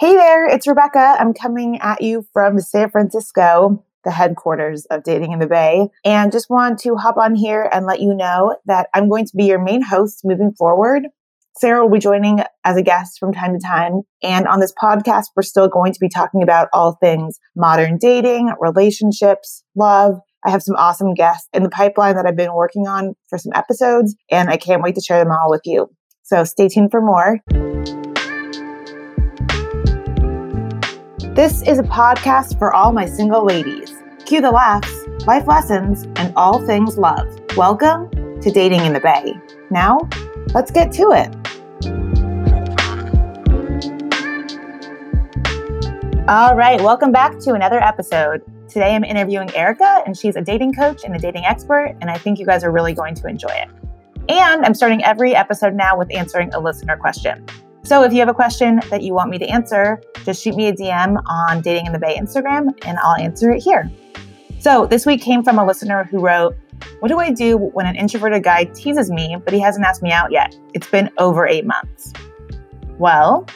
Hey there, it's Rebecca. I'm coming at you from San Francisco, the headquarters of Dating in the Bay, and just want to hop on here and let you know that I'm going to be your main host moving forward. Sarah will be joining as a guest from time to time. And on this podcast, we're still going to be talking about all things modern dating, relationships, love. I have some awesome guests in the pipeline that I've been working on for some episodes, and I can't wait to share them all with you. So stay tuned for more. This is a podcast for all my single ladies. Cue the laughs, life lessons, and all things love. Welcome to Dating in the Bay. Now, let's get to it. All right, welcome back to another episode. Today I'm interviewing Erika, and she's a dating coach and a dating expert, and I think you guys are really going to enjoy it. And I'm starting every episode now with answering a listener question. So if you have a question that you want me to answer, just shoot me a DM on Dating in the Bay Instagram, and I'll answer it here. So this week came from a listener who wrote, What do I do when an introverted guy teases me, but he hasn't asked me out yet? It's been over eight months. Well,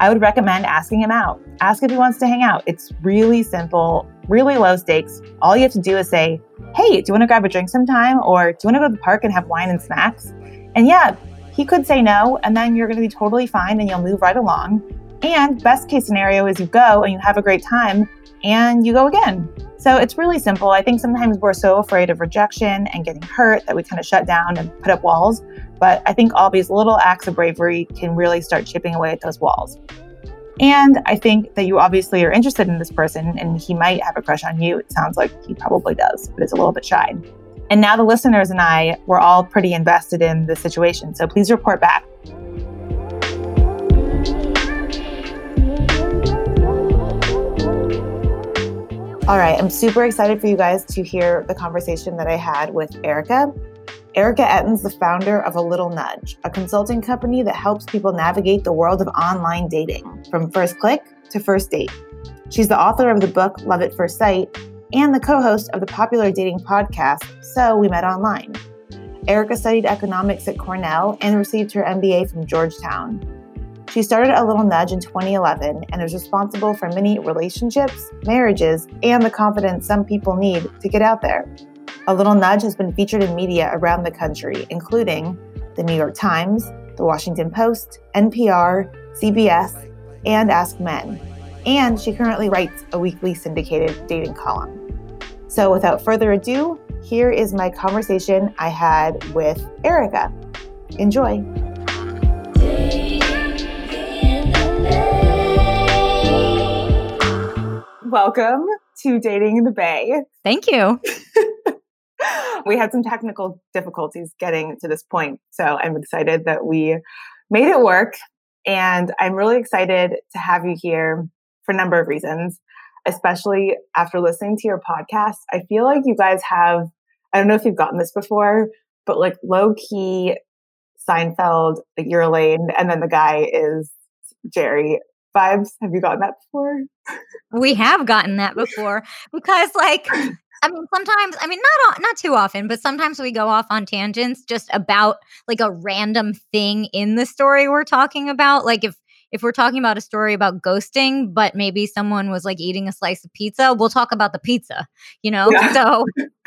I would recommend asking him out. Ask if he wants to hang out. It's really simple, really low stakes. All you have to do is say, Hey, do you want to grab a drink sometime? Or do you want to go to the park and have wine and snacks? And yeah, he could say no, and then you're going to be totally fine and you'll move right along. And best case scenario is you go and you have a great time and you go again. So it's really simple. I think sometimes we're so afraid of rejection and getting hurt that we kind of shut down and put up walls. But I think all these little acts of bravery can really start chipping away at those walls. And I think that you obviously are interested in this person and he might have a crush on you. It sounds like he probably does, but is a little bit shy. And now the listeners and I were all pretty invested in the situation. So please report back. All right, I'm super excited for you guys to hear the conversation that I had with Erika. Erika Ettin's the founder of A Little Nudge, a consulting company that helps people navigate the world of online dating, from first click to first date. She's the author of the book Love at First Site and the co host of the popular dating podcast, So We Met Online. Erika studied economics at Cornell and received her MBA from Georgetown. She started A Little Nudge in 2011 and is responsible for many relationships, marriages, and the confidence some people need to get out there. A Little Nudge has been featured in media around the country, including the New York Times, the Washington Post, NPR, CBS, and Ask Men. And she currently writes a weekly syndicated dating column. So, without further ado, here is my conversation I had with Erika. Enjoy. Welcome to Dating in the Bay. Thank you. we had some technical difficulties getting to this point. So I'm excited that we made it work. And I'm really excited to have you here for a number of reasons, especially after listening to your podcast. I feel like you guys have, I don't know if you've gotten this before, but like low key Seinfeld, like you're Elaine, and then the guy is Jerry vibes. Have you gotten that before? We have gotten that before because like I mean, sometimes, I mean, not not too often, but sometimes we go off on tangents just about like a random thing in the story we're talking about. Like if if we're talking about a story about ghosting, but maybe someone was like eating a slice of pizza, we'll talk about the pizza, you know? Yeah. So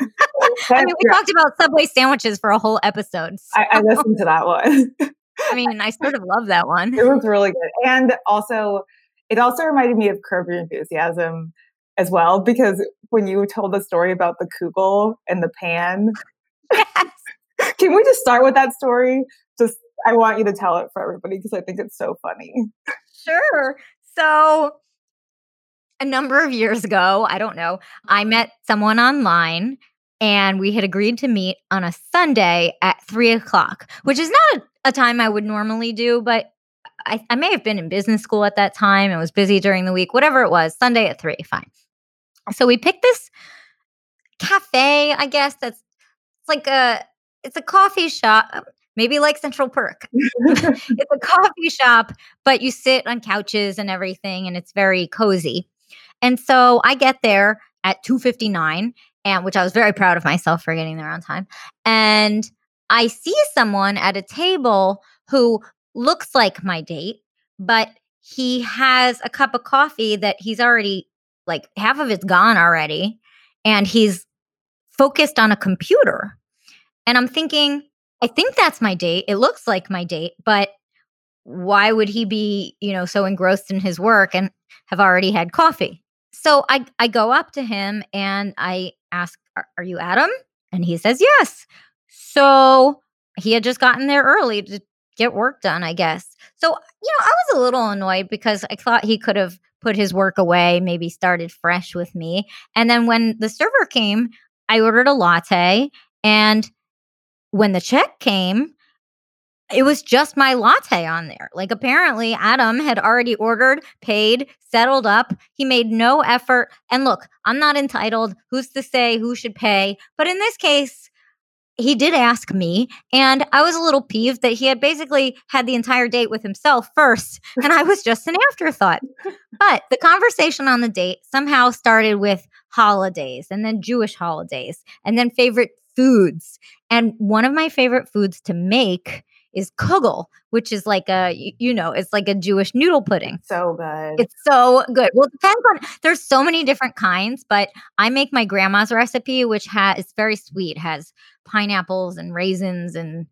I mean, we talked about Subway sandwiches for a whole episode. So. I, I listened to that one. I mean, I sort of love that one. It was really good. And also, it also reminded me of Curb Your Enthusiasm as well because when you told the story about the kugel and the pan. Yes. Can we just start with that story? Just I want you to tell it for everybody because I think it's so funny. Sure. So a number of years ago, I don't know, I mm-hmm. met someone online and we had agreed to meet on a Sunday at three o'clock, which is not a, a time I would normally do, but I, I, may have been in business school at that time. It was busy during the week, whatever it was, Sunday at three, fine. So we picked this cafe, I guess that's it's like a it's a coffee shop, maybe like Central Perk. it's a coffee shop, but you sit on couches and everything and it's very cozy. And so I get there at 2:59 and which I was very proud of myself for getting there on time. And I see someone at a table who looks like my date, but he has a cup of coffee that he's already like half of it's gone already and he's focused on a computer. And I'm thinking, I think that's my date. It looks like my date, but why would he be, you know, so engrossed in his work and have already had coffee? So I I go up to him and I ask, "Are, are you Adam?" And he says, "Yes." So he had just gotten there early to get work done, I guess. So, you know, I was a little annoyed because I thought he could have put his work away, maybe started fresh with me. And then when the server came, I ordered a latte. And when the check came, it was just my latte on there. Like apparently Adam had already ordered, paid, settled up. He made no effort. And look, I'm not entitled. Who's to say who should pay? But in this case, he did ask me, and I was a little peeved that he had basically had the entire date with himself first, and I was just an afterthought. But the conversation on the date somehow started with holidays and then Jewish holidays and then favorite foods. And one of my favorite foods to make is kugel, which is like a you know, it's like a Jewish noodle pudding. So good. It's so good. Well, it depends on there's so many different kinds, but I make my grandma's recipe, which has it's very sweet, has pineapples and raisins and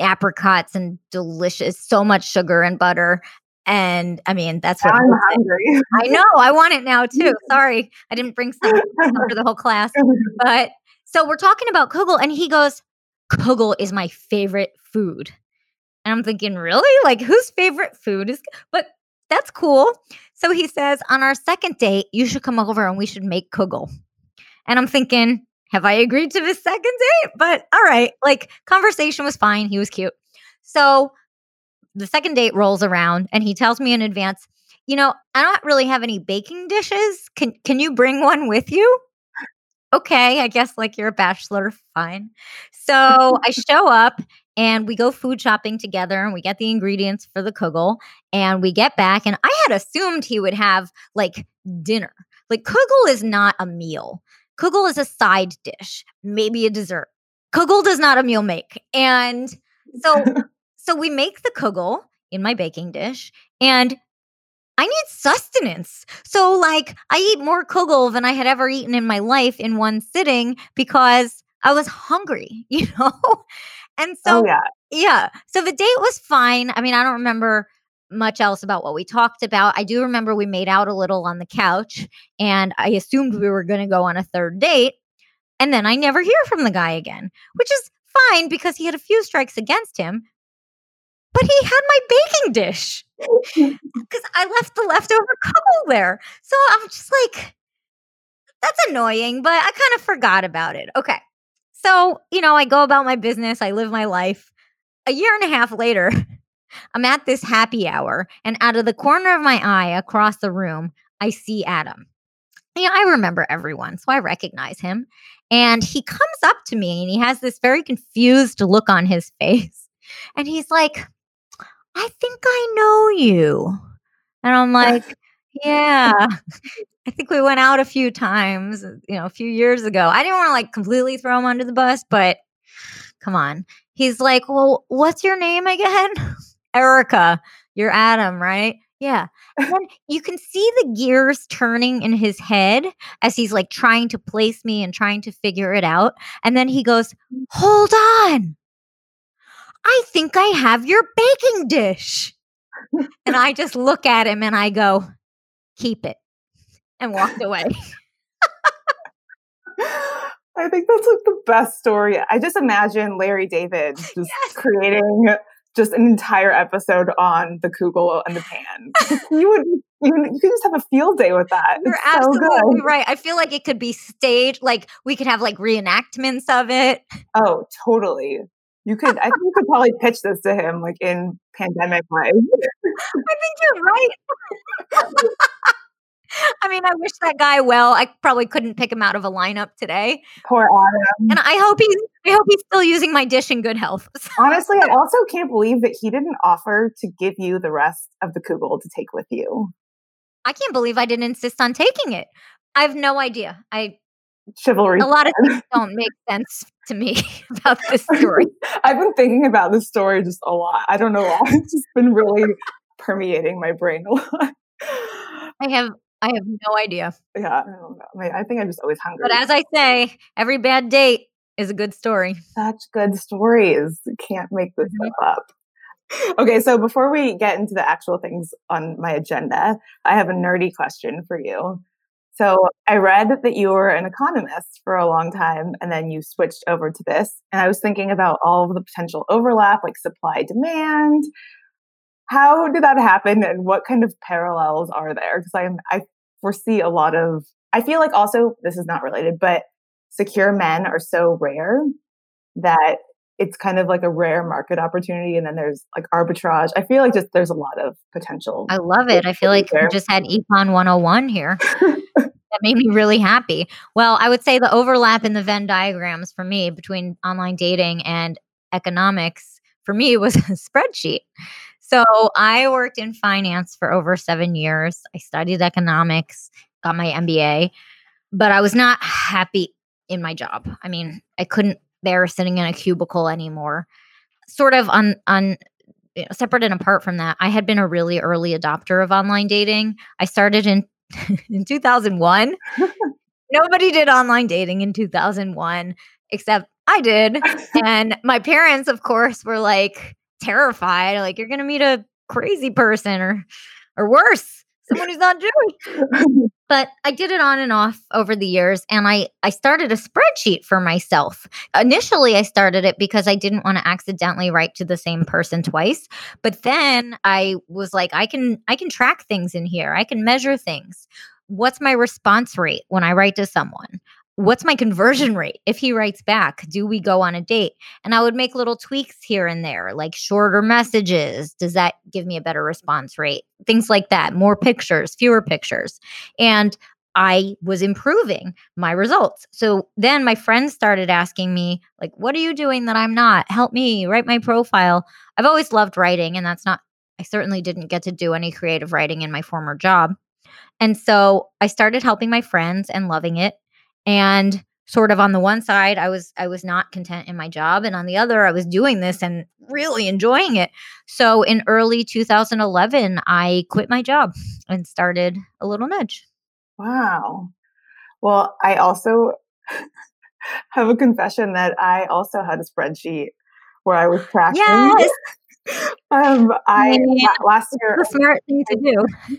apricots and delicious, so much sugar and butter. And I mean, that's what I'm hungry. I know. I want it now too. Sorry, I didn't bring some for the whole class. But so we're talking about kugel, and he goes, Kugel is my favorite food. And I'm thinking, really? Like, whose favorite food is? But that's cool. So he says, on our second date, you should come over and we should make kugel. And I'm thinking, have I agreed to this second date? But all right, like, conversation was fine. He was cute. So the second date rolls around and he tells me in advance, you know, I don't really have any baking dishes. Can can you bring one with you? Okay, I guess like you're a bachelor, fine. So I show up and we go food shopping together and we get the ingredients for the kugel and we get back and I had assumed he would have like dinner. Like kugel is not a meal. Kugel is a side dish, maybe a dessert. Kugel does not a meal make. And so so we make the kugel in my baking dish and I need sustenance. So, like, I eat more kugel than I had ever eaten in my life in one sitting because I was hungry, you know? And so, oh, yeah. yeah. So the date was fine. I mean, I don't remember much else about what we talked about. I do remember we made out a little on the couch and I assumed we were going to go on a third date. And then I never hear from the guy again, which is fine because he had a few strikes against him. But he had my baking dish because I left the leftover kugel there. So I'm just like, that's annoying, but I kind of forgot about it. Okay. So, you know, I go about my business, I live my life. A year and a half later, I'm at this happy hour, and out of the corner of my eye across the room, I see Adam. Yeah, I remember everyone, so I recognize him. And he comes up to me and he has this very confused look on his face. And he's like, I think I know you. And I'm like, yeah. I think we went out a few times, uh, you know, a few years ago. I didn't want to like completely throw him under the bus, but come on. He's like, well, what's your name again? Erika. You're Adam, right? Yeah. And then you can see the gears turning in his head as he's like trying to place me and trying to figure it out. And then he goes, hold on. I think I have your baking dish. and I just look at him and I go, keep it, and walked away. I think that's like the best story. I just imagine Larry David just yes. creating just an entire episode on the kugel and the pan. you would you, you could just have a field day with that. You're it's absolutely so right. I feel like it could be staged. Like we could have like reenactments of it. Oh, totally. You could, I think you could probably pitch this to him like in pandemic life. I think you're right. I mean, I wish that guy well. I probably couldn't pick him out of a lineup today. Poor Adam. And I hope he's I hope he's still using my dish in good health. Honestly, I also can't believe that he didn't offer to give you the rest of the kugel to take with you. I can't believe I didn't insist on taking it. I have no idea. I chivalry. A lot of things don't make sense to me about this story. I've been thinking about this story just a lot. I don't know why. It's just been really permeating my brain a lot. I have I have no idea. Yeah, I don't know. I, think I'm just always hungry. But as I say, every bad date is a good story. Such good stories. Can't make this Mhm. stuff up. Okay, so before we get into the actual things on my agenda, I have a nerdy question for you. So I read that you were an economist for a long time and then you switched over to this. And I was thinking about all of the potential overlap, like supply demand. How did that happen and what kind of parallels are there? Because I'm I foresee a lot of I feel like also this is not related, but secure men are so rare that it's kind of like a rare market opportunity and then there's like arbitrage. I feel like just there's a lot of potential. I love it. I feel like we just had Econ 101 here. that made me really happy. Well, I would say the overlap in the Venn diagrams for me between online dating and economics for me was a spreadsheet. So I worked in finance for over seven years. I studied economics, got my MBA, but I was not happy in my job. I mean, I couldn't bear sitting in a cubicle anymore. Sort of on on you know, separate and apart from that, I had been a really early adopter of online dating. I started in in 2001. Nobody did online dating in 2001 except I did. and my parents, of course, were like terrified, like you're going to meet a crazy person or or worse, someone who's not Jewish but I did it on and off over the years and I I started a spreadsheet for myself. Initially I started it because I didn't want to accidentally write to the same person twice, but then I was like I can I can track things in here. I can measure things. What's my response rate when I write to someone? What's my conversion rate if he writes back? Do we go on a date? And I would make little tweaks here and there, like shorter messages. Does that give me a better response rate? Things like that. More pictures, fewer pictures. And I was improving my results. So then my friends started asking me, like, what are you doing that I'm not? Help me write my profile. I've always loved writing, and that's not, I certainly didn't get to do any creative writing in my former job. And so I started helping my friends and loving it. And sort of on the one side, I was I was not content in my job, and on the other, I was doing this and really enjoying it. So in early 2011, I quit my job and started a little nudge. Wow. Well, I also have a confession that I also had a spreadsheet where I was tracking. Yes, um, I Yeah. last year, smart thing to do.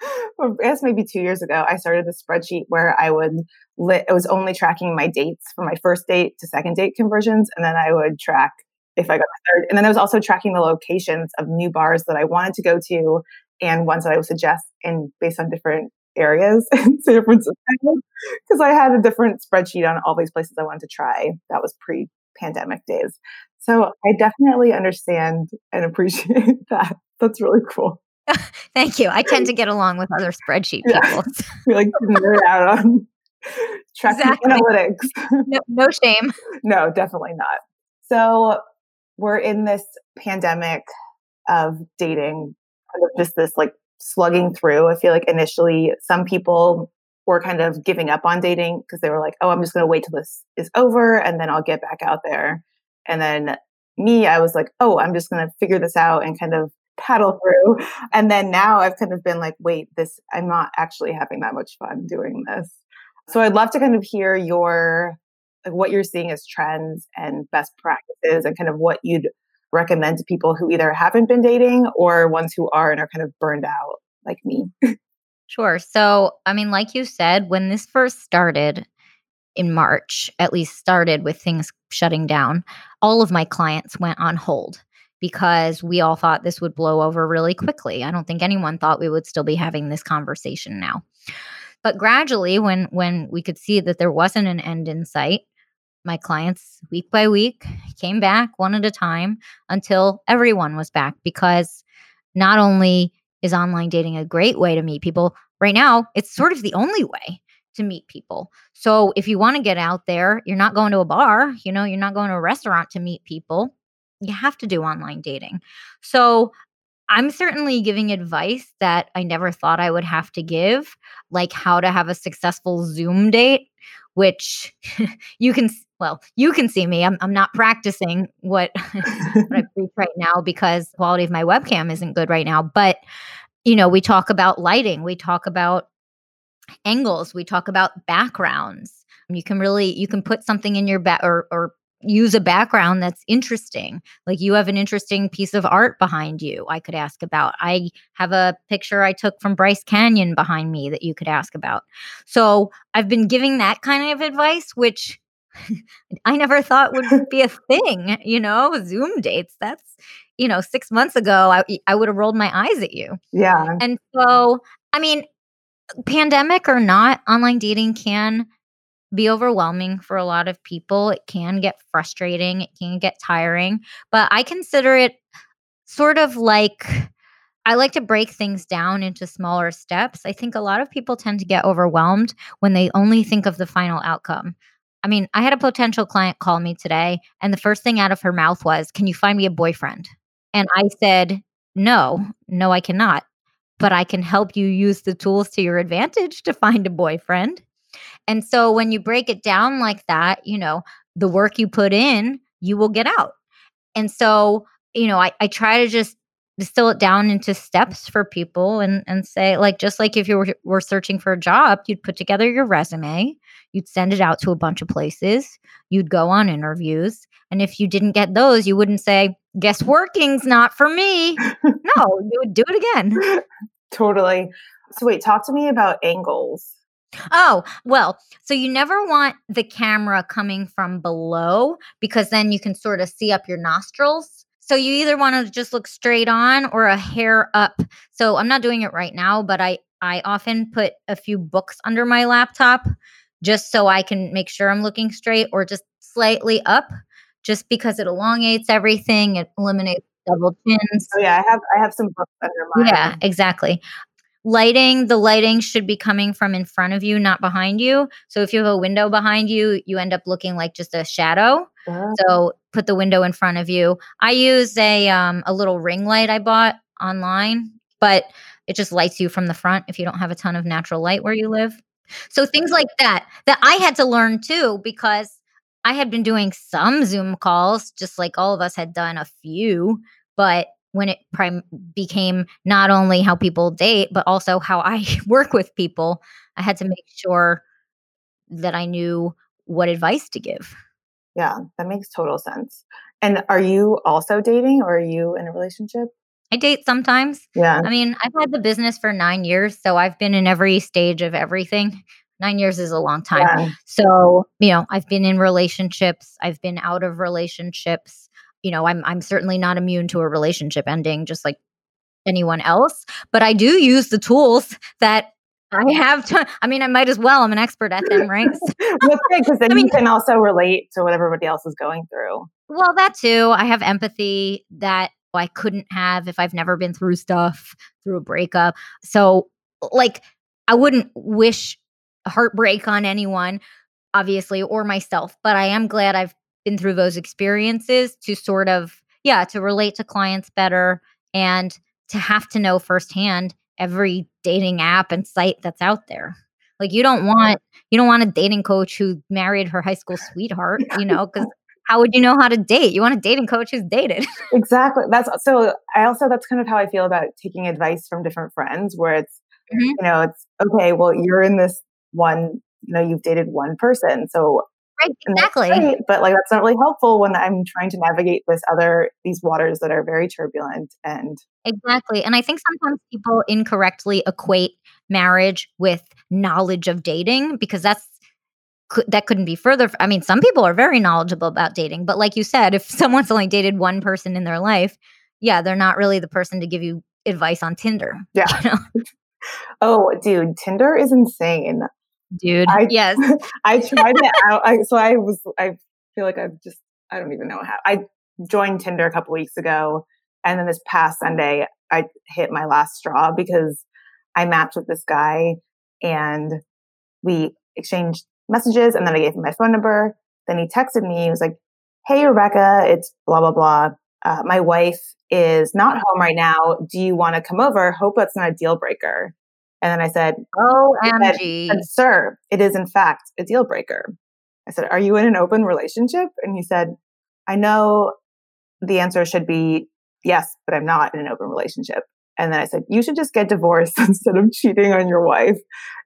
I guess maybe two years ago, I started the spreadsheet where I would lit. It was only tracking my dates from my first date to second date conversions, and then I would track if I got third. And then I was also tracking the locations of new bars that I wanted to go to and ones that I would suggest, and based on different areas in San Francisco, because I had a different spreadsheet on all these places I wanted to try. That was pre-pandemic days. So I definitely understand and appreciate that. That's really cool. Thank you. I tend to get along with other spreadsheet Yeah. people. We like nerd out on tracking Exactly. analytics. no, no shame. no, definitely not. So we're in this pandemic of dating, kind of just this like slugging through. I feel like initially some people were kind of giving up on dating because they were like, oh, I'm just going to wait till this is over and then I'll get back out there. And then me, I was like, oh, I'm just going to figure this out and kind of paddle through. And then now I've kind of been like, wait, this, I'm not actually having that much fun doing this. So I'd love to kind of hear your like what you're seeing as trends and best practices and kind of what you'd recommend to people who either haven't been dating or ones who are and are kind of burned out like me. Sure. So, I mean, like you said, when this first started in March, at least started with things shutting down, all of my clients went on hold because we all thought this would blow over really quickly. I don't think anyone thought we would still be having this conversation now. But gradually when when we could see that there wasn't an end in sight, my clients week by week came back one at a time until everyone was back because not only is online dating a great way to meet people, right now it's sort of the only way to meet people. So if you want to get out there, you're not going to a bar, you know, you're not going to a restaurant to meet people. You have to do online dating. So I'm certainly giving advice that I never thought I would have to give, like how to have a successful Zoom date which you can well, you can see me. I'm I'm not practicing what, what I preach right now because quality of my webcam isn't good right now. But you know, we talk about lighting, we talk about angles, we talk about backgrounds. You can really you can put something in your back or or use a background that's interesting. Like you have an interesting piece of art behind you, I could ask about. I have a picture I took from Bryce Canyon behind me that you could ask about. So I've been giving that kind of advice, which I never thought would be a thing, you know, Zoom dates. That's, you know, six months ago, I, I would have rolled my eyes at you. Yeah. And so, I mean, pandemic or not, online dating can be overwhelming for a lot of people. It can get frustrating, it can get tiring, but I consider it sort of like I like to break things down into smaller steps. I think a lot of people tend to get overwhelmed when they only think of the final outcome. I mean, I had a potential client call me today, and the first thing out of her mouth was, Can you find me a boyfriend? And I said, No, no, I cannot. But I can help you use the tools to your advantage to find a boyfriend. And so when you break it down like that, you know, the work you put in, you will get out. And so, you know, I, I try to just distill it down into steps for people and and say like just like if you were, were searching for a job you'd put together your resume you'd send it out to a bunch of places you'd go on interviews and if you didn't get those you wouldn't say guess working's not for me. No you would do it again. Totally. So wait talk to me about angles Oh, well, so you never want the camera coming from below because then you can sort of see up your nostrils. So you either want to just look straight on or a hair up. So I'm not doing it right now, but I I often put a few books under my laptop just so I can make sure I'm looking straight or just slightly up just because it elongates everything, it eliminates double chins. Oh yeah, I have I have some books under my Yeah, exactly lighting the lighting should be coming from in front of you not behind you. So if you have a window behind you you end up looking like just a shadow. Oh. so put the window in front of you. I use a um, a little ring light i bought online but it just lights you from the front if you don't have a ton of natural light where you live. So things like that that i had to learn too because i had been doing some zoom calls just like all of us had done a few but when it prim- became not only how people date, but also how I work with people, I had to mm. make sure that I knew what advice to give. Yeah, that makes total sense. And are you also dating or are you in a relationship? I date sometimes. Yeah. I mean, I've had the business for nine years, so I've been in every stage of everything. Nine years is a long time. Yeah. So, you know, I've been in relationships, I've been out of relationships you know, I'm I'm certainly not immune to a relationship ending just like anyone else, but I do use the tools that I have to, I mean, I might as well. I'm an expert at them, right? That's good because then I mean, you can also relate to what everybody else is going through. Well, that too. I have empathy that I couldn't have if I've never been through stuff, through a breakup. So, like, I wouldn't wish heartbreak on anyone, obviously, or myself, but I am glad I've been through those experiences to sort of, yeah, to relate to clients better and to have to know firsthand every dating app and site that's out there. Like you don't want you don't want a dating coach who married her high school sweetheart, you know, because how would you know how to date? You want a dating coach who's dated. exactly. That's so I also that's kind of how I feel about taking advice from different friends where it's mm-hmm. you know, it's okay, well, you're in this one, you know, you've dated one person. So Right, exactly. But like that's not really helpful when I'm trying to navigate this other these waters that are very turbulent and Exactly. And I think sometimes people incorrectly equate marriage with knowledge of dating because that's that couldn't be further. I mean, some people are very knowledgeable about dating, but like you said, if someone's only dated one person in their life, yeah, they're not really the person to give you advice on Tinder. Yeah. You know? oh, dude, Tinder is insane dude. I, yes. I tried it out. I, so I was, I feel like I've just, I don't even know how. I joined Tinder a couple weeks ago. And then this past Sunday, I hit my last straw because I matched with this guy and we exchanged messages. And then I gave him my phone number. Then he texted me. He was like, Hey, Rebecca, it's blah, blah, blah. Uh, my wife is not home right now. Do you want to come over? Hope that's not a deal breaker. And then I said, oh, OMG. said, Sir, it is in fact a deal breaker. I said, Are you in an open relationship? And he said, I know the answer should be yes, but I'm not in an open relationship. And then I said, You should just get divorced instead of cheating on your wife.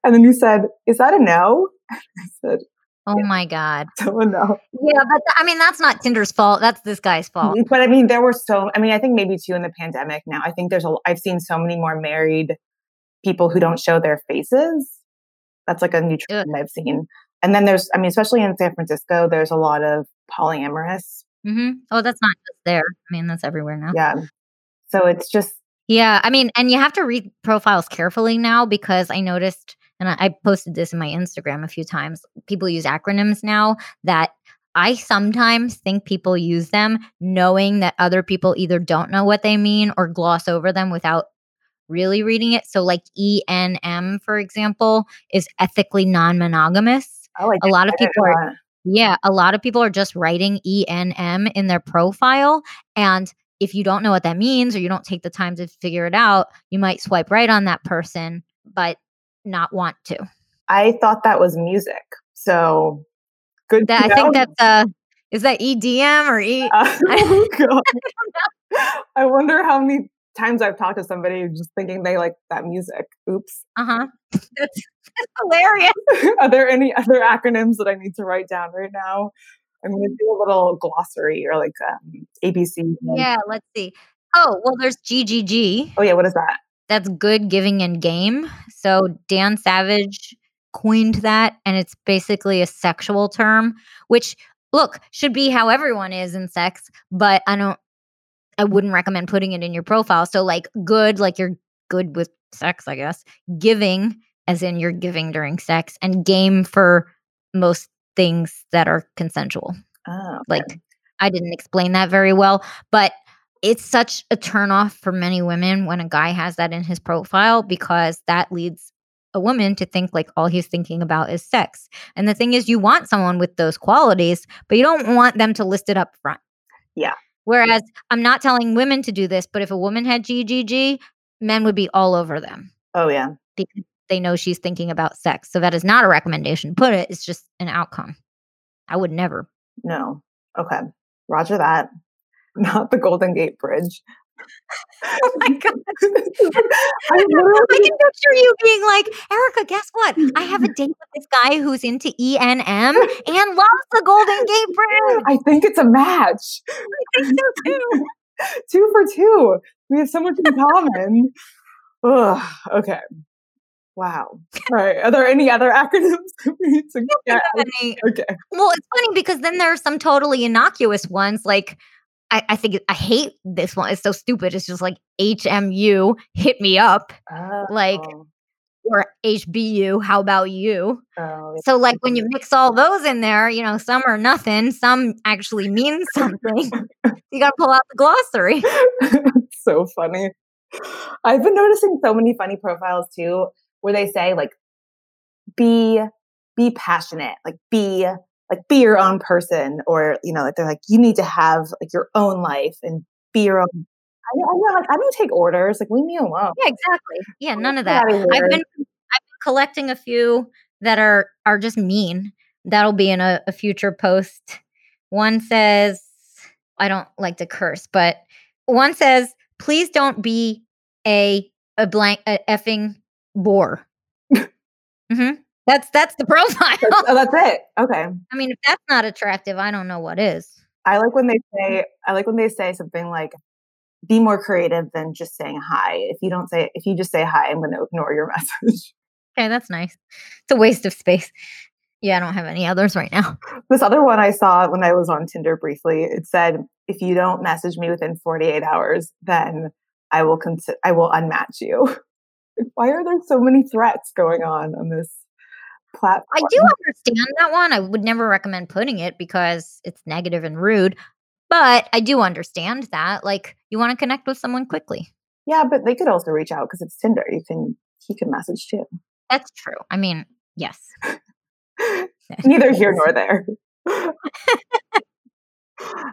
And then he said, Is that a no? I said, Oh my God. So no. Yeah, but I mean, that's not Tinder's fault. That's this guy's fault. Mm, but I mean, there were so, I mean, I think maybe too in the pandemic now, I think there's a, I've seen so many more married people who don't show their faces. That's like a new trend I've seen. And then there's, I mean, especially in San Francisco, there's a lot of polyamorous. hmm Oh, that's not just there. I mean, that's everywhere now. Yeah. So it's just, Yeah, I mean, and you have to read profiles carefully now because I noticed, and I, I posted this in my Instagram a few times. People use acronyms now that I sometimes think people use them knowing that other people either don't know what they mean or gloss over them without really reading it. So, like ENM, for example, is ethically non monogamous. oh, A lot of people are yeah, a lot of people are just writing ENM in their profile. And if you don't know what that means or you don't take the time to figure it out, you might swipe right on that person, but not want to. I thought that was music. So good. That, I think know. that's uh is that EDM or E? Uh, oh God. I wonder how many times I've talked to somebody just thinking they like that music. Oops. Uh-huh. That's, that's hilarious. Are there any other acronyms that I need to write down right now? I'm going to do a little glossary or like um, ABC. Yeah, let's see. Oh, well, there's GGG. Oh, yeah. What is that? That's good giving and game. So Dan Savage coined that, and it's basically a sexual term, which look should be how everyone is in sex, but I don't. I wouldn't recommend putting it in your profile. So like good, like you're good with sex, I guess. Giving, as in you're giving during sex, and game for most things that are consensual. Oh, okay. Like I didn't explain that very well, but it's such a turnoff for many women when a guy has that in his profile because that leads a woman to think like all he's thinking about is sex. And the thing is, you want someone with those qualities, but you don't want them to list it up front. Yeah. Whereas I'm not telling women to do this, but if a woman had GGG, men would be all over them oh, yeah. because they know she's thinking about sex. So that is not a recommendation. Put it, it's just an outcome. I would never. No. Okay. Roger that. Not the Golden Gate Bridge. Oh my God. I I can picture you being like, Erika, guess what? I have a date with this guy who's into ENM and loves the Golden Gate Bridge. I think it's a match. I think so too. two for two. We have so much in common. Ugh, okay. Wow. All right. Are there any other acronyms we need to get? Okay. Well, it's funny because then there are some totally innocuous ones. Like, I, I think I hate this one. It's so stupid. It's just like HMU, hit me up, Like- Oh, or HBU, how about you? oh, So, like, when you mix all those in there, you know, some are nothing, some actually mean something. you got to pull out the glossary. it's so funny. I've been noticing so many funny profiles too, where they say like, "Be, be passionate," like be, like be your own person, or you know, like they're like, you need to have like your own life and be your own. I, I know, like I don't take orders. Like leave me alone. Yeah, exactly. Yeah, none of that. I've been I've been collecting a few that are are just mean. That'll be in a, a future post. One says, I don't like to curse, but one says, please don't be a a blank a effing bore. hmm That's that's the profile. That's, oh, that's it. Okay. I mean, if that's not attractive, I don't know what is. I like when they say I like when they say something like be more creative than just saying hi. If you don't say if you just say hi, I'm going to ignore your message. Okay, that's nice. It's a waste of space. Yeah, I don't have any others right now. This other one I saw when I was on Tinder briefly, it said if you don't message me within 48 hours, then I will consider I will unmatch you. Why are there so many threats going on on this platform? I do understand that one. I would never recommend putting it because it's negative and rude. But I do understand that. Like, you want to connect with someone quickly. Yeah, but they could also reach out because it's Tinder. You can he can message too. That's true. I mean, yes. Neither here nor there.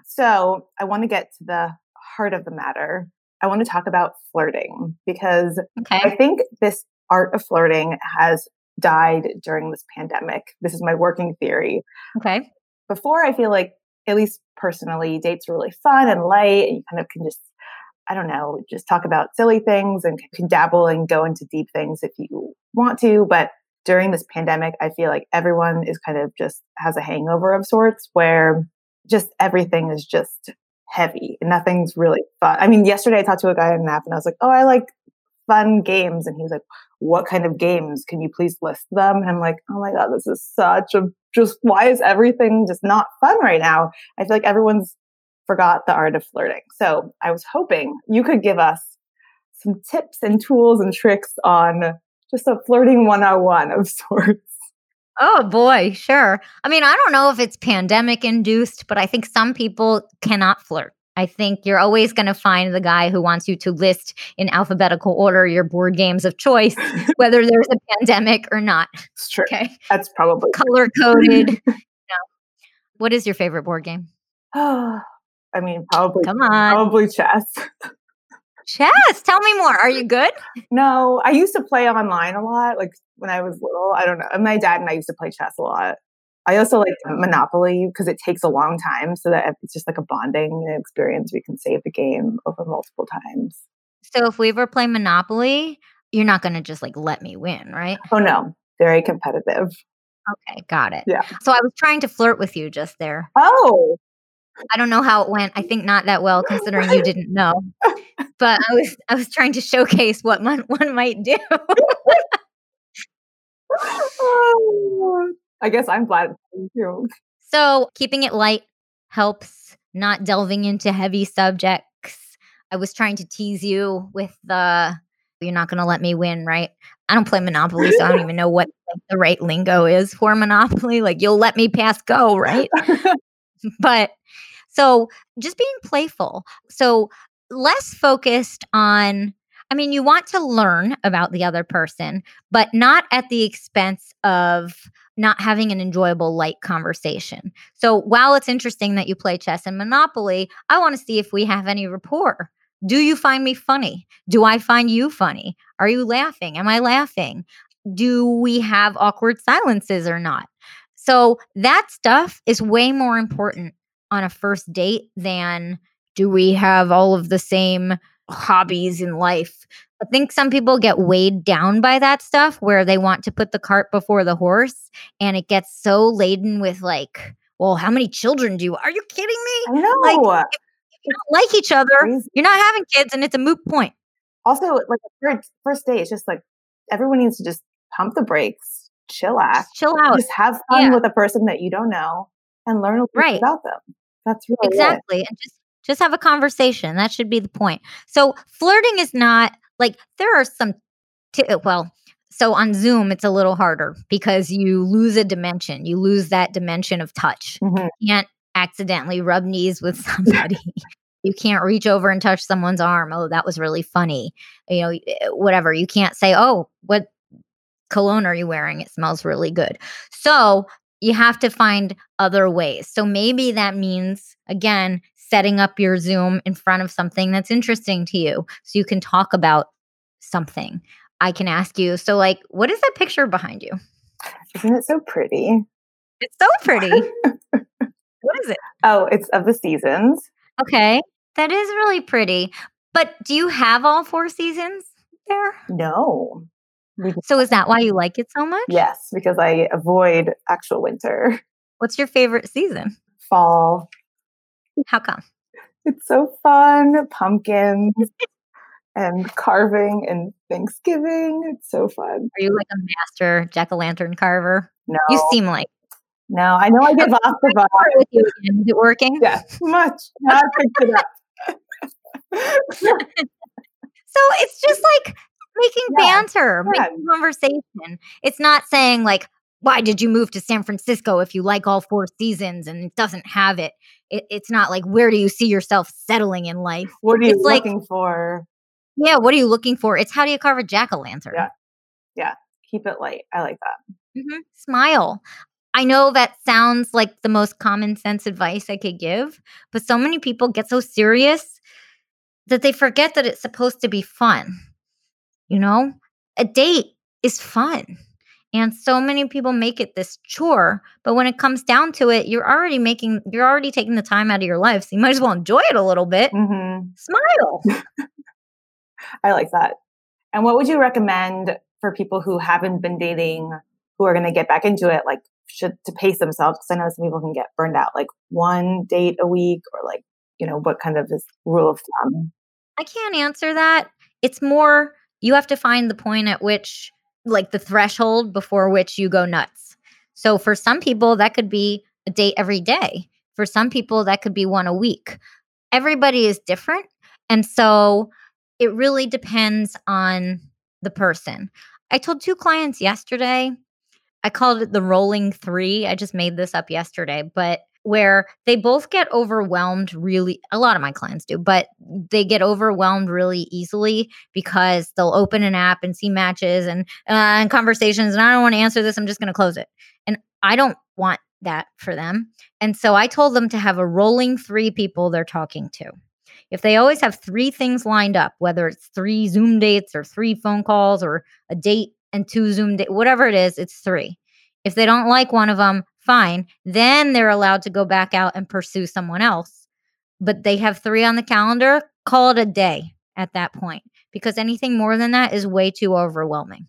so I want to get to the heart of the matter. I want to talk about flirting because I think this art of flirting has died during this pandemic. This is my working theory. Okay. Before, I feel like, at least personally, dates are really fun and light, and you kind of can just, I don't know, just talk about silly things and can dabble and go into deep things if you want to. But during this pandemic, I feel like everyone is kind of just has a hangover of sorts where just everything is just heavy and nothing's really fun. I mean, yesterday I talked to a guy in an app and I was like, oh, I like fun games. And he was like, what kind of games? Can you please list them? And I'm like, oh my God, this is such a just why is everything just not fun right now? I feel like everyone's forgot the art of flirting. So I was hoping you could give us some tips and tools and tricks on just a flirting 101 of sorts. Oh boy, sure. I mean, I don't know if it's pandemic induced, but I think some people cannot flirt. I think you're always going to find the guy who wants you to list in alphabetical order your board games of choice, whether there's a pandemic or not. It's true. Okay. That's probably color coded. no. What is your favorite board game? I mean, probably. Come on. Probably chess. chess. Tell me more. Are you good? No, I used to play online a lot. Like when I was little. I don't know. My dad and I used to play chess a lot. I also like Monopoly because it takes a long time, so that it's just like a bonding experience. We can save the game over multiple times. So if we ever play Monopoly, you're not going to just like let me win, right? Oh no, very competitive. Okay, got it. Yeah. So I was trying to flirt with you just there. Oh. I don't know how it went. I think not that well considering you didn't know. But I was I was trying to showcase what one, one might do. Oh. I guess I'm glad too. So keeping it light helps, not delving into heavy subjects. I was trying to tease you with the you're not going to let me win, right? I don't play Monopoly, so I don't even know what like, the right lingo is for Monopoly. Like you'll let me pass go, right? but so just being playful. So less focused on I mean, you want to learn about the other person, but not at the expense of not having an enjoyable, light conversation. So while it's interesting that you play chess and Monopoly, I want to see if we have any rapport. Do you find me funny? Do I find you funny? Are you laughing? Am I laughing? Do we have awkward silences or not? So that stuff is way more important on a first date than do we have all of the same hobbies in life. I think some people get weighed down by that stuff where they want to put the cart before the horse and it gets so laden with like, well, how many children do you are you kidding me? No. Like, if, if you don't like each other, Crazy. you're not having kids and it's a moot point. Also, like first, first day, it's just like everyone needs to just pump the brakes, chillax, just chill out. Just have fun yeah. with a person that you don't know and learn a little right. about them. That's really exactly. It. And just just have a conversation. That should be the point. So flirting is not like there are some, t- uh, well, so on Zoom, it's a little harder because you lose a dimension. You lose that dimension of touch. Mm-hmm. You can't accidentally rub knees with somebody. you can't reach over and touch someone's arm. Oh, that was really funny. You know, eh, whatever. You can't say, oh, what cologne are you wearing? It smells really good. So you have to find other ways. So maybe that means, again, setting up your Zoom in front of something that's interesting to you so you can talk about something. I can ask you, so like, what is that picture behind you? Isn't it so pretty? It's so pretty. what is it? Oh, it's of the seasons. Okay. That is really pretty. But do you have all four seasons there? No. So is that why you like it so much? Yes, because I avoid actual winter. What's your favorite season? Fall. How come? It's so fun. Pumpkins and carving and Thanksgiving. It's so fun. Are you like a master jack o' lantern carver? No. You seem like. No, I know I give off the vibe. With you again. Is it working? Yeah, much. Picked it up. so it's just like making yeah. banter, yeah. making conversation. It's not saying like, why did you move to San Francisco if you like all four seasons and doesn't have it? it it's not like where do you see yourself settling in life? What are you it's looking like, for? Yeah, what are you looking for? It's how do you carve a jack o' lantern? Yeah, yeah. Keep it light. I like that. Mm-hmm. Smile. I know that sounds like the most common sense advice I could give, but so many people get so serious that they forget that it's supposed to be fun. You know, a date is fun. And so many people make it this chore, but when it comes down to it, you're already making, you're already taking the time out of your life. So you might as well enjoy it a little bit. Mm-hmm. Smile. I like that. And what would you recommend for people who haven't been dating, who are going to get back into it, like should to pace themselves? Because I know some people can get burned out, like one date a week, or like you know what kind of this rule of thumb. I can't answer that. It's more you have to find the point at which, like the threshold before which you go nuts. So for some people, that could be a date every day. For some people, that could be one a week. Everybody is different. And so it really depends on the person. I told two clients yesterday, I called it the rolling three. I just made this up yesterday, but where they both get overwhelmed really a lot of my clients do but they get overwhelmed really easily because they'll open an app and see matches and uh, and conversations and i don't want to answer this i'm just going to close it and i don't want that for them and so i told them to have a rolling three people they're talking to. If they always have three things lined up whether it's three zoom dates or three phone calls or a date and two zoom date whatever it is it's three. If they don't like one of them fine. Then they're allowed to go back out and pursue someone else. But they have three on the calendar, call it a day at that point because anything more than that is way too overwhelming.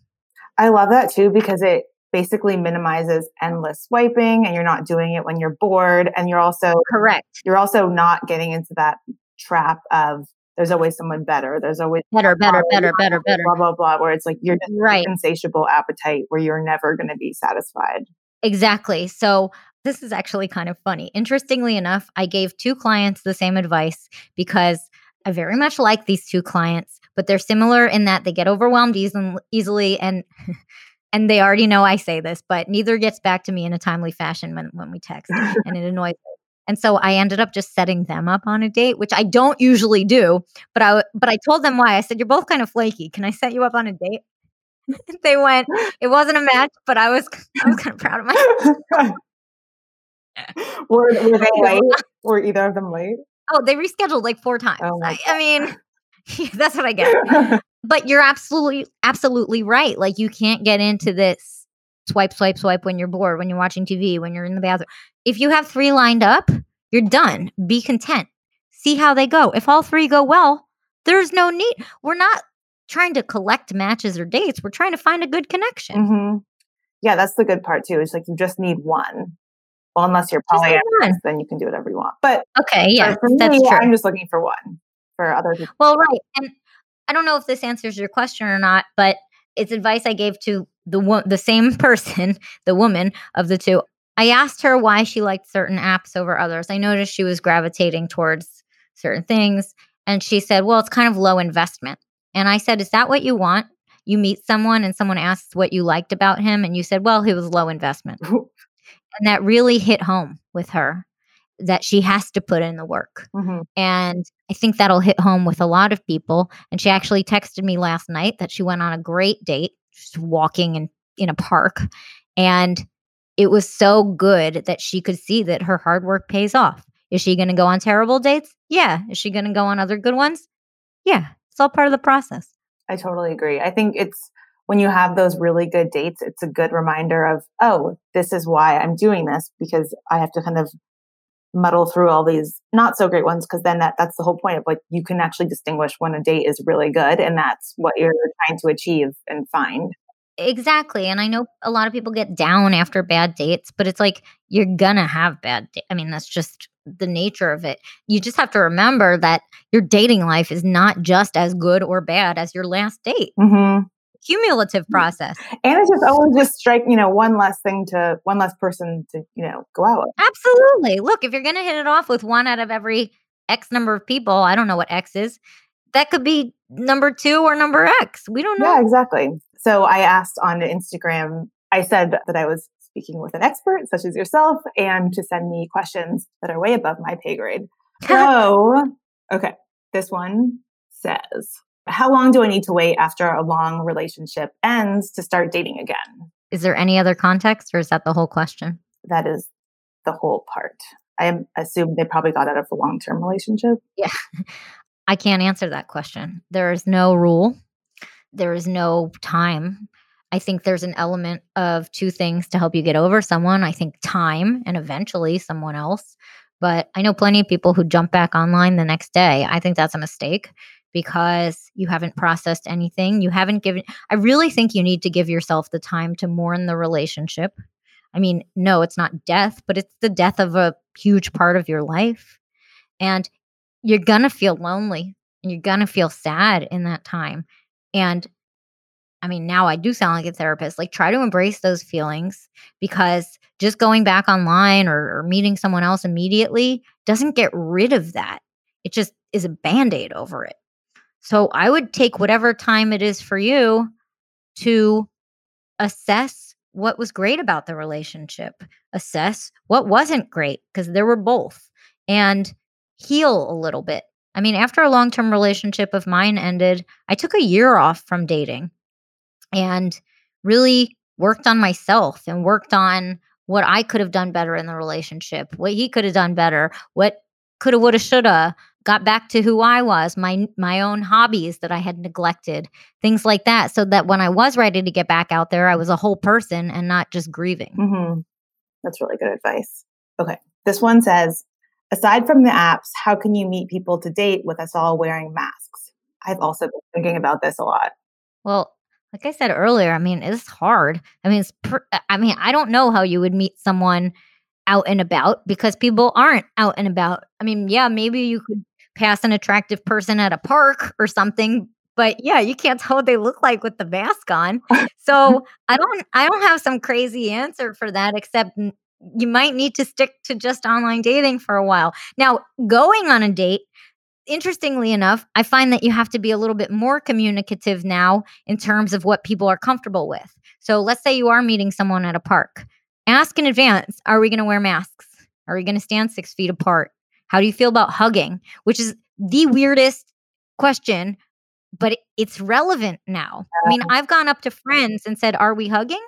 I love that too because it basically minimizes endless swiping and you're not doing it when you're bored and you're also correct. You're also not getting into that trap of there's always someone better. There's always better, better, better, better, better, blah blah blah. Where it's like you're just right. insatiable appetite where you're never going to be satisfied. Exactly. So this is actually kind of funny. Interestingly enough, I gave two clients the same advice because I very much like these two clients, but they're similar in that they get overwhelmed easily and and they already know I say this, but neither gets back to me in a timely fashion when, when we text and it annoys me. And so I ended up just setting them up on a date, which I don't usually do, but I but I told them why. I said you're both kind of flaky. Can I set you up on a date? they went. It wasn't a match, but I was I was kind of proud of myself. were, were they late? Were either of them late? Oh, they rescheduled like four times. Oh I, I mean, that's what I get. but you're absolutely absolutely right. Like you can't get into this swipe, swipe, swipe when you're bored, when you're watching TV, when you're in the bathroom. If you have three lined up, you're done. Be content. See how they go. If all three go well, there's no need. We're not trying to collect matches or dates. We're trying to find a good connection. Mm-hmm. Yeah, that's the good part too. It's like you just need one. Well, unless you're polyamorous, then you can do whatever you want. But okay, yeah, that's true. I'm just looking for one. For other people. Well, right, and I don't know if this answers your question or not, but it's advice I gave to the wo- the same person, the woman of the two. I asked her why she liked certain apps over others. I noticed she was gravitating towards certain things, and she said, "Well, it's kind of low investment." And I said, Is that what you want? You meet someone and someone asks what you liked about him, and you said, Well, he was low investment. and that really hit home with her that she has to put in the work. Mm-hmm. And I think that'll hit home with a lot of people. And she actually texted me last night that she went on a great date, just walking in, in a park. And it was so good that she could see that her hard work pays off. Is she going to go on terrible dates? Yeah. Is she going to go on other good ones? Yeah. It's all part of the process. I totally agree. I think it's when you have those really good dates, it's a good reminder of, oh, this is why I'm doing this because I have to kind of muddle through all these not so great ones because then that that's the whole point of like you can actually distinguish when a date is really good and that's what you're trying to achieve and find. Exactly. And I know a lot of people get down after bad dates, but it's like you're gonna have bad dates. I mean, that's just the nature of it. You just have to remember that your dating life is not just as good or bad as your last date. Mm-hmm. Cumulative mm. process. And it's just always just strike, you know, one less thing to one less person to, you know, go out with. Absolutely. Look, if you're gonna hit it off with one out of every X number of people, I don't know what X is. That could be number two or number X. We don't know. Yeah, exactly. So I asked on Instagram, I said that I was speaking with an expert such as yourself and to send me questions that are way above my pay grade. So, okay, this one says, How long do I need to wait after a long relationship ends to start dating again? Is there any other context or is that the whole question? That is the whole part. I assume they probably got out of a long term relationship. Yeah. I can't answer that question. There is no rule, there is no time I think there's an element of two things to help you get over someone. I think time and eventually someone else. But I know plenty of people who jump back online the next day. I think that's a mistake because you haven't processed anything. You haven't given, I really think you need to give yourself the time to mourn the relationship. I mean, no, it's not death, but it's the death of a huge part of your life. And you're going to feel lonely and you're going to feel sad in that time. And I mean, now I do sound like a therapist. Like, try to embrace those feelings because just going back online or, or meeting someone else immediately doesn't get rid of that. It just is a band aid over it. So I would take whatever time it is for you to assess what was great about the relationship, assess what wasn't great, because there were both, and heal a little bit. I mean, after a long term relationship of mine ended, I took a year off from dating and really worked on myself and worked on what I could have done better in the relationship, what he could have done better, what coulda, woulda, shoulda, got back to who I was, my my own hobbies that I had neglected, things like that, so that when I was ready to get back out there, I was a whole person and not just grieving. Mm-hmm. That's really good advice. Okay, this one says, aside from the apps, how can you meet people to date with us all wearing masks? I've also been thinking about this a lot. Well, like I said earlier, I mean, it's hard. I mean, it's pr- I mean, I don't know how you would meet someone out and about because people aren't out and about. I mean, yeah, maybe you could pass an attractive person at a park or something, but yeah, you can't tell what they look like with the mask on. So, I don't I don't have some crazy answer for that except you might need to stick to just online dating for a while. Now, going on a date interestingly enough, I find that you have to be a little bit more communicative now in terms of what people are comfortable with. So let's say you are meeting someone at a park. Ask in advance Are we going to wear masks? Are we going to stand six feet apart? How do you feel about hugging? Which is the weirdest question, but it's relevant now. I mean, I've gone up to friends and said, Are we hugging?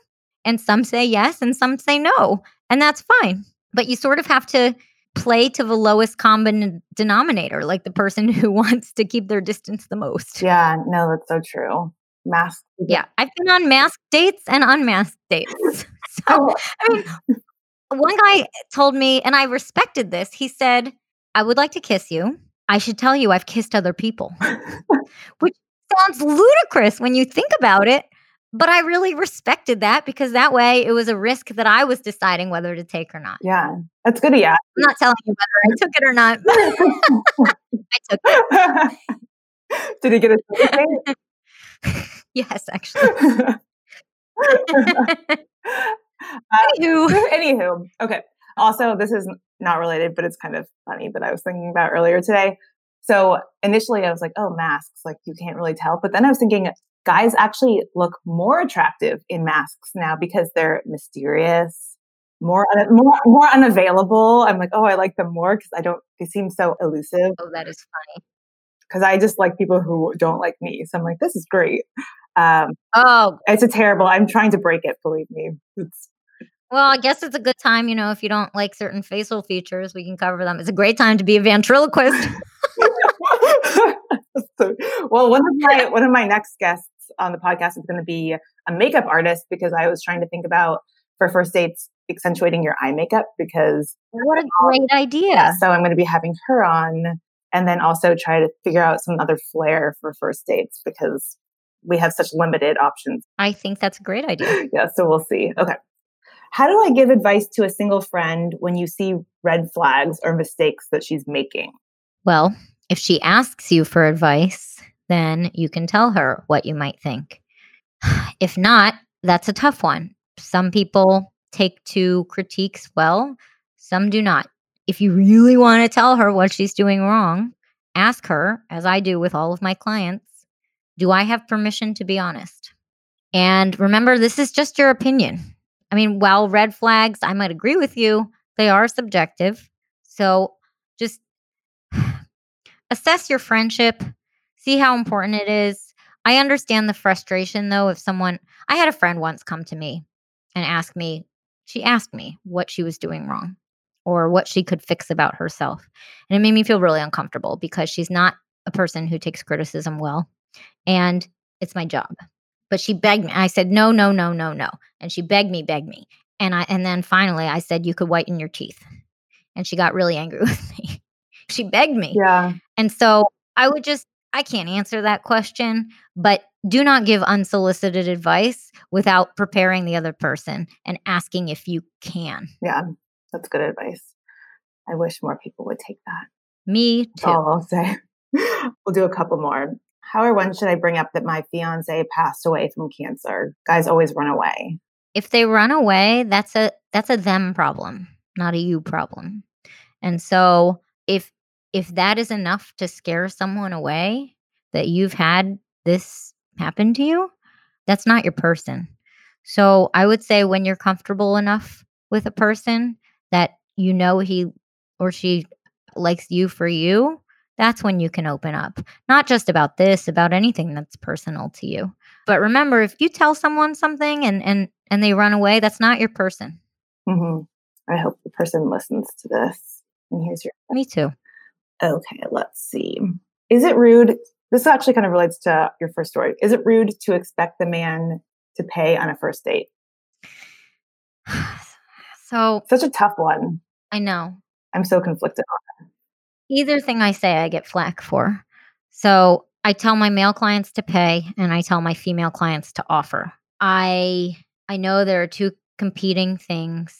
And some say yes, and some say no. And that's fine. But you sort of have to play to the lowest common denominator, like the person who wants to keep their distance the most. Yeah, no, that's so true. Mask. Yeah, I've been on mask dates and unmasked dates. so, oh. I mean, one guy told me, and I respected this. He said, I would like to kiss you. I should tell you I've kissed other people, which sounds ludicrous when you think about it. But I really respected that because that way it was a risk that I was deciding whether to take or not. Yeah, that's good. Yeah. I'm not telling you whether I took it or not. I took it. Did he get a Yes, actually. Uh, anywho. anywho, okay. Also, this is not related, but it's kind of funny that I was thinking about earlier today. So initially, I was like, "Oh, masks! Like you can't really tell." But then I was thinking, guys actually look more attractive in masks now because they're mysterious, more more more unavailable. I'm like, oh, I like them more because I don't. They seem so elusive. Oh, that is funny. Because I just like people who don't like me. So I'm like, this is great. Um, oh, it's a terrible. I'm trying to break it. Believe me. It's, well, I guess it's a good time, you know, if you don't like certain facial features, we can cover them. It's a great time to be a ventriloquist. so, well, one of my one of my next guests on the podcast is going to be a makeup artist because I was trying to think about for first dates accentuating your eye makeup because what a um, great idea. Yeah, so I'm going to be having her on and then also try to figure out some other flair for first dates because we have such limited options. I think that's a great idea. yeah, so we'll see. Okay. How do I give advice to a single friend when you see red flags or mistakes that she's making? Well, if she asks you for advice, then you can tell her what you might think. If not, that's a tough one. Some people take to critiques well, some do not. If you really want to tell her what she's doing wrong, ask her, as I do with all of my clients, do I have permission to be honest? And remember, this is just your opinion. I mean, while red flags, I might agree with you, they are subjective. So just assess your friendship, see how important it is. I understand the frustration though if someone I had a friend once come to me and ask me, she asked me what she was doing wrong or what she could fix about herself. And it made me feel really uncomfortable because she's not a person who takes criticism well. And it's my job. but she begged me. I said, no, no, no, no, no. And she begged me, begged me. And I and then finally I said, you could whiten your teeth. And she got really angry with me. she begged me. Yeah. And so I would just, I can't answer that question, but do not give unsolicited advice without preparing the other person and asking if you can. Yeah. That's good advice. I wish more people would take that. Me too. all I'll say. we'll do a couple more. How or when should I bring up that my fiance passed away from cancer? Guys always run away. If they run away, that's a that's a them problem, not a you problem. And so if if that is enough to scare someone away that you've had this happen to you, that's not your person. So I would say when you're comfortable enough with a person that you know he or she likes you for you, that's when you can open up. Not just about this, about anything that's personal to you. But remember, if you tell someone something and and and they run away, that's not your person. hmm I hope the person listens to this. And here's your Me too. Okay, let's see. Is it rude? This actually kind of relates to your first story. Is it rude to expect the man to pay on a first date? So Such a tough one. I know I'm so conflicted. On it. Either thing I say, I get flack for. So I tell my male clients to pay, and I tell my female clients to offer. I I know there are two competing things: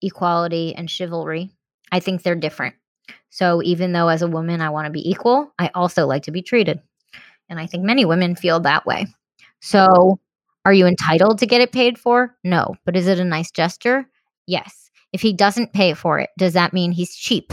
equality and chivalry. I think they're different. So even though as a woman I want to be equal, I also like to be treated, and I think many women feel that way. So are you entitled to get it paid for? No, but is it a nice gesture? Yes. If he doesn't pay for it, does that mean he's cheap?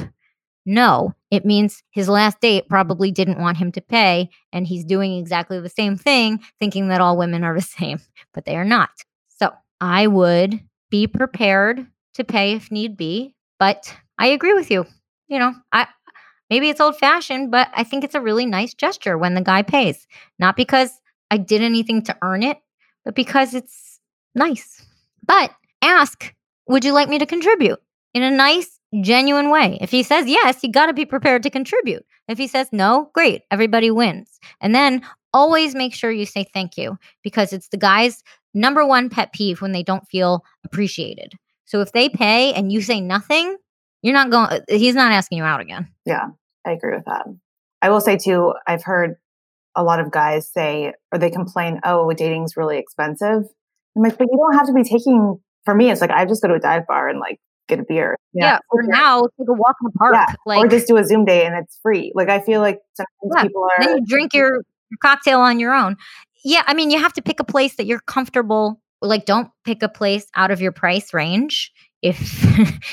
No, it means his last date probably didn't want him to pay, and he's doing exactly the same thing, thinking that all women are the same, but they are not. So I would be prepared to pay if need be, but I agree with you. You know, I maybe it's old fashioned, but I think it's a really nice gesture when the guy pays, not because I did anything to earn it, but because it's nice. But ask, would you like me to contribute in a nice, genuine way? If he says yes, you got to be prepared to contribute. If he says no, great, everybody wins. And then always make sure you say thank you because it's the guy's number one pet peeve when they don't feel appreciated. So if they pay and you say nothing, you're not going, uh, he's not asking you out again. Yeah, I agree with that. I will say too, I've heard a lot of guys say, or they complain, oh, dating's really expensive. I'm like, but you don't have to be taking, for me, it's like, I just go to a dive bar and like get a beer. know? Yeah. Or now, take a walk in the park. Yeah, Like, or just do a Zoom date and it's free. Like, I feel like sometimes Yeah, people are, then you drink your, your cocktail on your own. Yeah, I mean, you have to pick a place that you're comfortable. Like, don't pick a place out of your price range if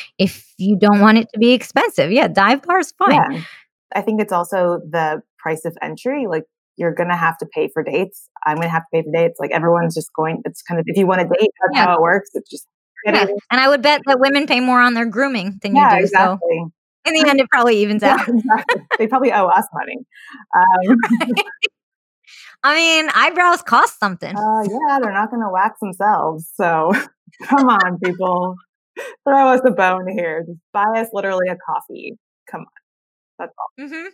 if you don't want it to be expensive. Yeah, dive bar is fine. yeah. I think it's also the price of entry. Like, you're going to have to pay for dates. I'm going to have to pay for dates. Like, everyone's just going, it's kind of, if you want to date, that's Yeah. how it works. It's just, Yeah, And I would bet that women pay more on their grooming than you do. exactly. So in the end, it probably evens out. exactly. they probably owe us money. Um, I mean, eyebrows cost something. uh, yeah, they're not going to wax themselves. So come on, people. Throw us a bone here. Just buy us literally a coffee. Come on. That's all. hmm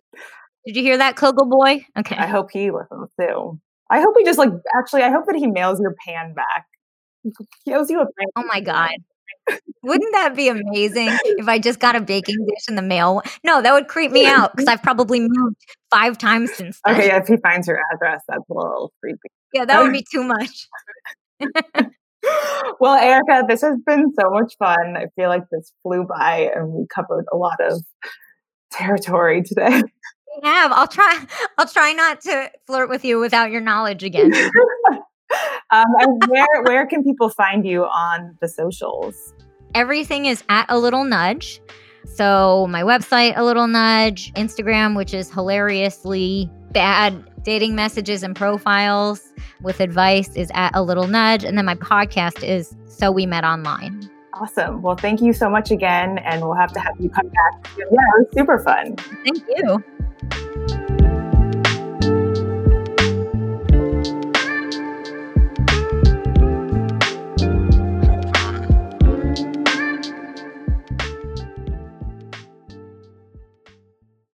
Did you hear that, Kugel boy? Okay. I hope he listens too. I hope he just like, actually, I hope that he mails your pan back. He owes you a pan. Oh my God. Wouldn't that be amazing if I just got a baking dish in the mail? No, that would creep me out because I've probably moved five times since then. Okay, yeah, if he finds your address, that's a little creepy. Yeah, that would be too much. well, Erika, this has been so much fun. I feel like this flew by and we covered a lot of territory today. We have. I'll try. I'll try not to flirt with you without your knowledge again. um, where where can people find you on the socials? Everything is at a little nudge. So my website, a little nudge, Instagram, which is hilariously bad dating messages and profiles with advice, is at a little nudge, and then my podcast is So We Met Online. Awesome. Well, thank you so much again, and we'll have to have you come back. Yeah, it was super fun. Thank you.